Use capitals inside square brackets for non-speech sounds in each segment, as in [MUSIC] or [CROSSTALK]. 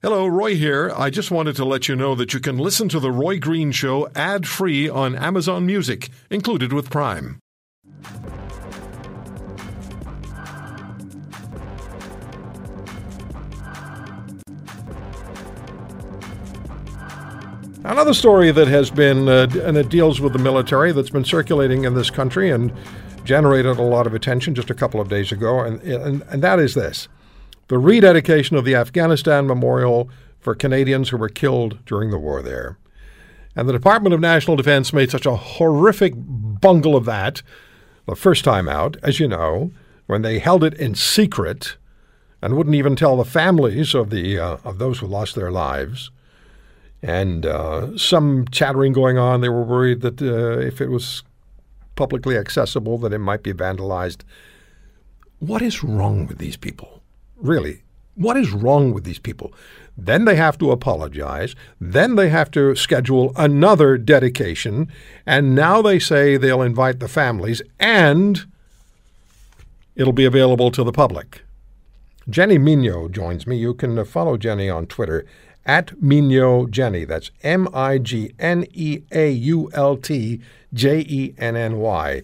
Hello, Roy here. I just wanted to let you know that you can listen to The Roy Green Show ad free on Amazon Music, included with Prime. Another story that has been, uh, and it deals with the military, that's been circulating in this country and generated a lot of attention just a couple of days ago, and, and, and that is this the rededication of the Afghanistan Memorial for Canadians who were killed during the war there. And the Department of National Defense made such a horrific bungle of that the first time out, as you know, when they held it in secret and wouldn't even tell the families of the uh, of those who lost their lives. And uh, some chattering going on. They were worried that uh, if it was publicly accessible, that it might be vandalized. What is wrong with these people? Really, what is wrong with these people? Then they have to apologize. Then they have to schedule another dedication. And now they say they'll invite the families and it'll be available to the public. Jenny Migneault joins me. You can uh, follow Jenny on Twitter at Migneault Jenny. That's M I G N E A U L T J E N N Y.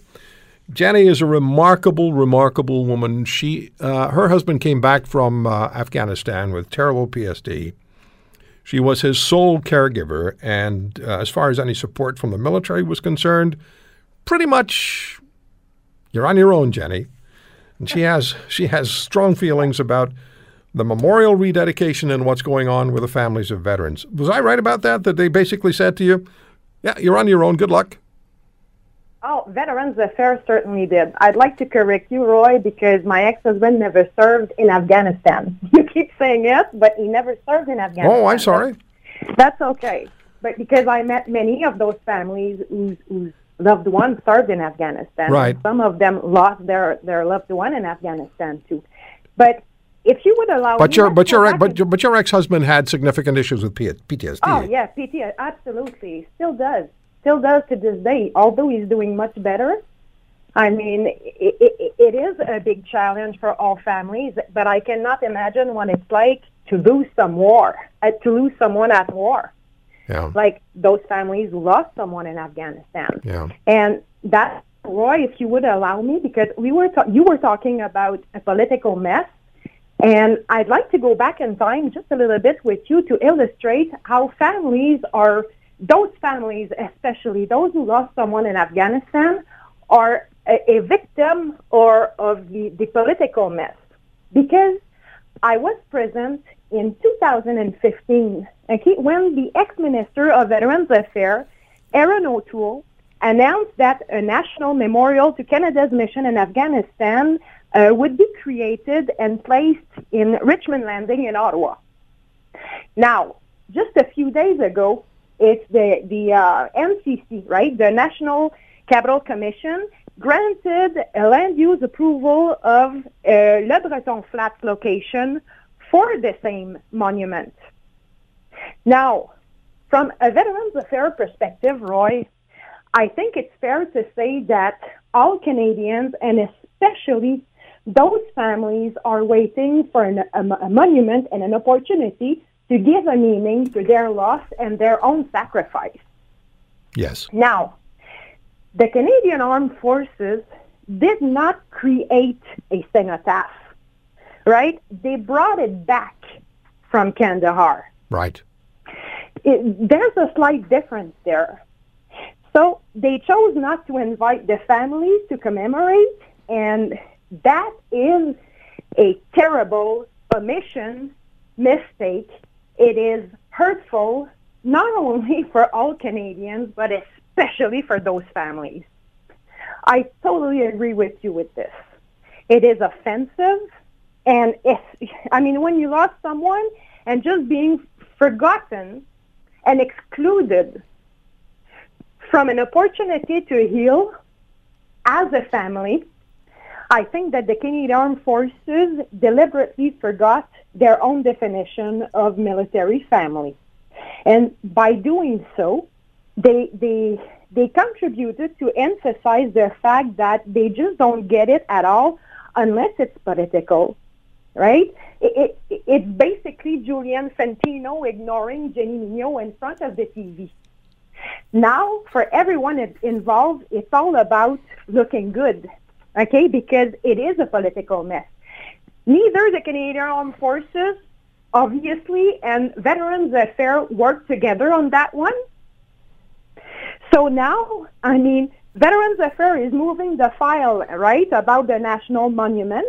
Jenny is a remarkable, remarkable woman. She, uh, her husband came back from uh, Afghanistan with terrible PSD. She was his sole caregiver, and uh, as far as any support from the military was concerned, pretty much you're on your own, Jenny. And she has she has strong feelings about the memorial rededication and what's going on with the families of veterans. Was I right about that? That they basically said to you, "Yeah, you're on your own. Good luck." Oh, Veterans Affairs certainly did. I'd like to correct you, Roy, because my ex-husband never served in Afghanistan. [LAUGHS] You keep saying it, but he never served in Afghanistan. Oh, I'm sorry. That's okay. But because I met many of those families whose, whose loved ones served in Afghanistan. Right. Some of them lost their, their loved one in Afghanistan too. But if you would allow but me, your but your but your, but your ex-husband had significant issues with PTSD. Oh yeah, PT absolutely still does, still does to this day. Although he's doing much better, I mean, it, it, it is a big challenge for all families. But I cannot imagine what it's like to lose some war, uh, to lose someone at war, Yeah. like those families lost someone in Afghanistan. Yeah. And that, Roy, if you would allow me, because we were ta- you were talking about a political mess, and I'd like to go back in time just a little bit with you to illustrate how families are, those families, especially those who lost someone in Afghanistan, are a, a victim or of the, the political mess. Because I was present in 2015, okay, when the ex-minister of Veterans Affairs, Erin O'Toole, announced that a national memorial to Canada's mission in Afghanistan uh, would be created and placed in Richmond Landing in Ottawa. Now, just a few days ago, it's the the uh, NCC, right, the National Capital Commission, granted a land use approval of uh, LeBreton Flats location for the same monument. Now, from a Veterans Affairs perspective, Roy, I think it's fair to say that all Canadians, and especially those families, are waiting for an, a, a monument and an opportunity to give a meaning to their loss and their own sacrifice. Yes. Now, the Canadian Armed Forces did not create a cenotaph, right? They brought it back from Kandahar. Right. It, there's a slight difference there. So they chose not to invite the families to commemorate, and that is a terrible omission, mistake. It is hurtful not only [LAUGHS] for all Canadians, but especially for those families. I totally agree with you with this. It is offensive, and if I mean when you lost someone and just being forgotten and excluded from an opportunity to heal as a family, I think that the Canadian Armed Forces deliberately forgot their own definition of military family. And by doing so, they, they, they contributed to emphasize the fact that they just don't get it at all unless it's political. right? It, it, it's basically Julian Fantino ignoring Jenny Migneault in front of the TV. Now, for everyone involved, it's all about looking good, okay? Because it is a political mess. Neither the Canadian Armed Forces, obviously, and Veterans Affairs work together on that one. So now, I mean, Veterans Affairs is moving the file, right, about the national monument,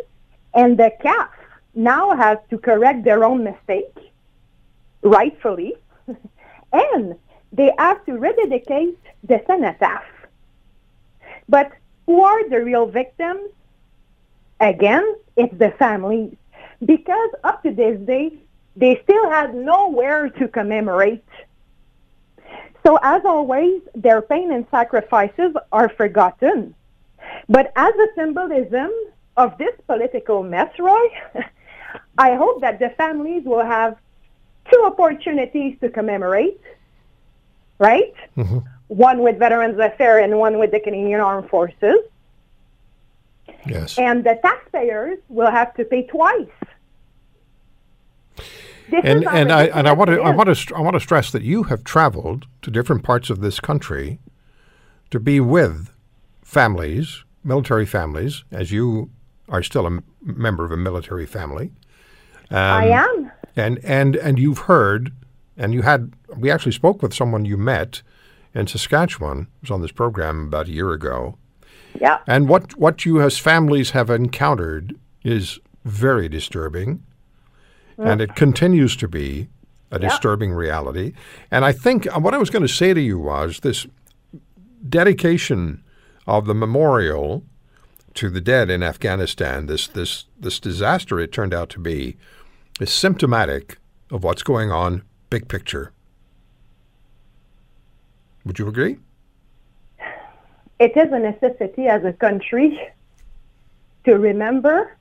and the CAF now has to correct their own mistake, rightfully, [LAUGHS] and they have to rededicate the cenotaph. But who are the real victims? Again, it's the families. Because up to this day, they still had nowhere to commemorate so as always, their pain and sacrifices are forgotten. But as a symbolism of this political mess, Roy, [LAUGHS] I hope that the families will have two opportunities to commemorate, right? Mm-hmm. One with Veterans Affairs and one with the Canadian Armed Forces. Yes. And the taxpayers will have to pay twice this and and I and I want to I want to I want to stress that you have traveled to different parts of this country to be with families, military families, as you are still a m- member of a military family. Um, I am. And and and you've heard, and you had. We actually spoke with someone you met in Saskatchewan. Was on this program about a year ago. Yeah. And what what you as families have encountered is very disturbing and it continues to be a disturbing reality. And I think uh, what I was going to say to you was this dedication of the memorial to the dead in Afghanistan, this this this disaster it turned out to be, is symptomatic of what's going on big picture. Would you agree? It is a necessity as a country to remember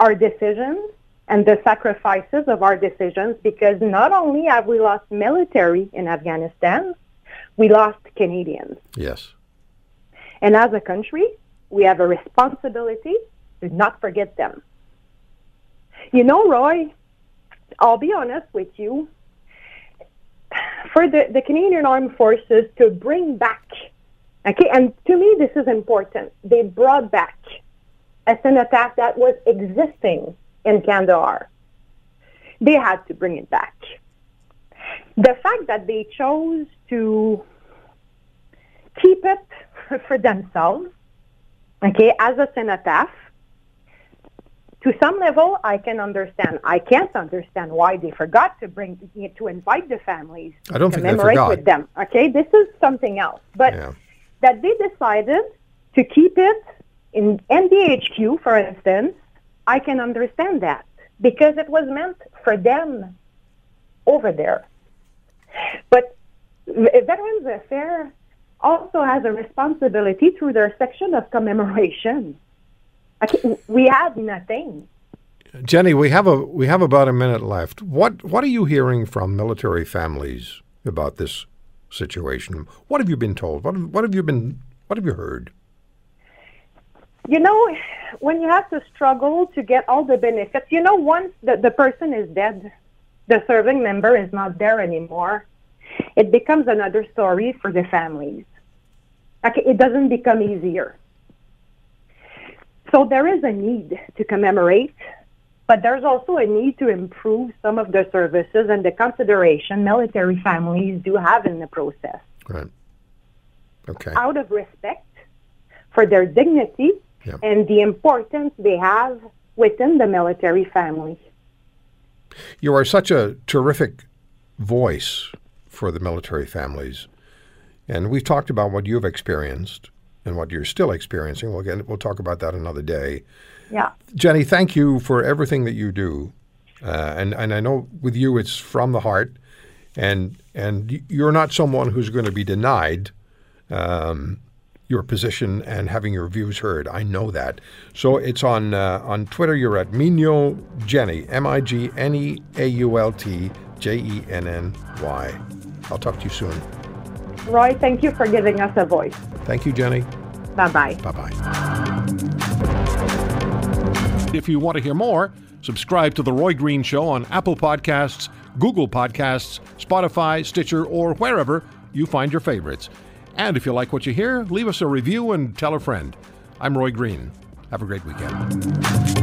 our decisions and the sacrifices of our decisions because not only have we lost military in Afghanistan, we lost Canadians. Yes. And as a country, we have a responsibility to not forget them. You know, Roy, I'll be honest with you. For the, the Canadian Armed Forces to bring back, okay, and to me this is important, they brought back a cenotaph that was existing in Kandahar. They had to bring it back. The fact that they chose to keep it [LAUGHS] for themselves, okay, as a cenotaph, to some level, I can understand. I can't understand why they forgot to bring to invite the families I don't to think commemorate they forgot. with them. Okay, this is something else. But yeah. that they decided to keep it in NDHQ, for instance, I can understand that because it was meant for them over there. But Veterans Affairs also has a responsibility through their section of commemoration. We have nothing. Jenny, we have a we have about a minute left. What what are you hearing from military families about this situation? What have you been told? What what have you been what have you heard? You know, when you have to struggle to get all the benefits, you know, once the, the person is dead, the serving member is not there anymore, it becomes another story for the families. Okay, it doesn't become easier. So there is a need to commemorate, but there's also a need to improve some of the services and the consideration military families do have in the process. Right. Okay. Out of respect for their dignity and the importance they have within the military family. You are such a terrific voice for the military families. And we've talked about what you've experienced and what you're still experiencing. We'll, get, we'll talk about that another day. Yeah. Jenny, thank you for everything that you do. Uh, and, and I know with you it's from the heart. And, and you're not someone who's going to be denied um, your position and having your views heard. I know that. So it's on uh, on Twitter. You're at Migneault Jenny, M I G N E A U L T J E N N Y. I'll talk to you soon. Roy, thank you for giving us a voice. Thank you, Jenny. Bye bye. Bye bye. If you want to hear more, Subscribe to The Roy Green Show on Apple Podcasts, Google Podcasts, Spotify, Stitcher, or wherever you find your favorites. And if you like what you hear, leave us a review and tell a friend. I'm Roy Green. Have a great weekend.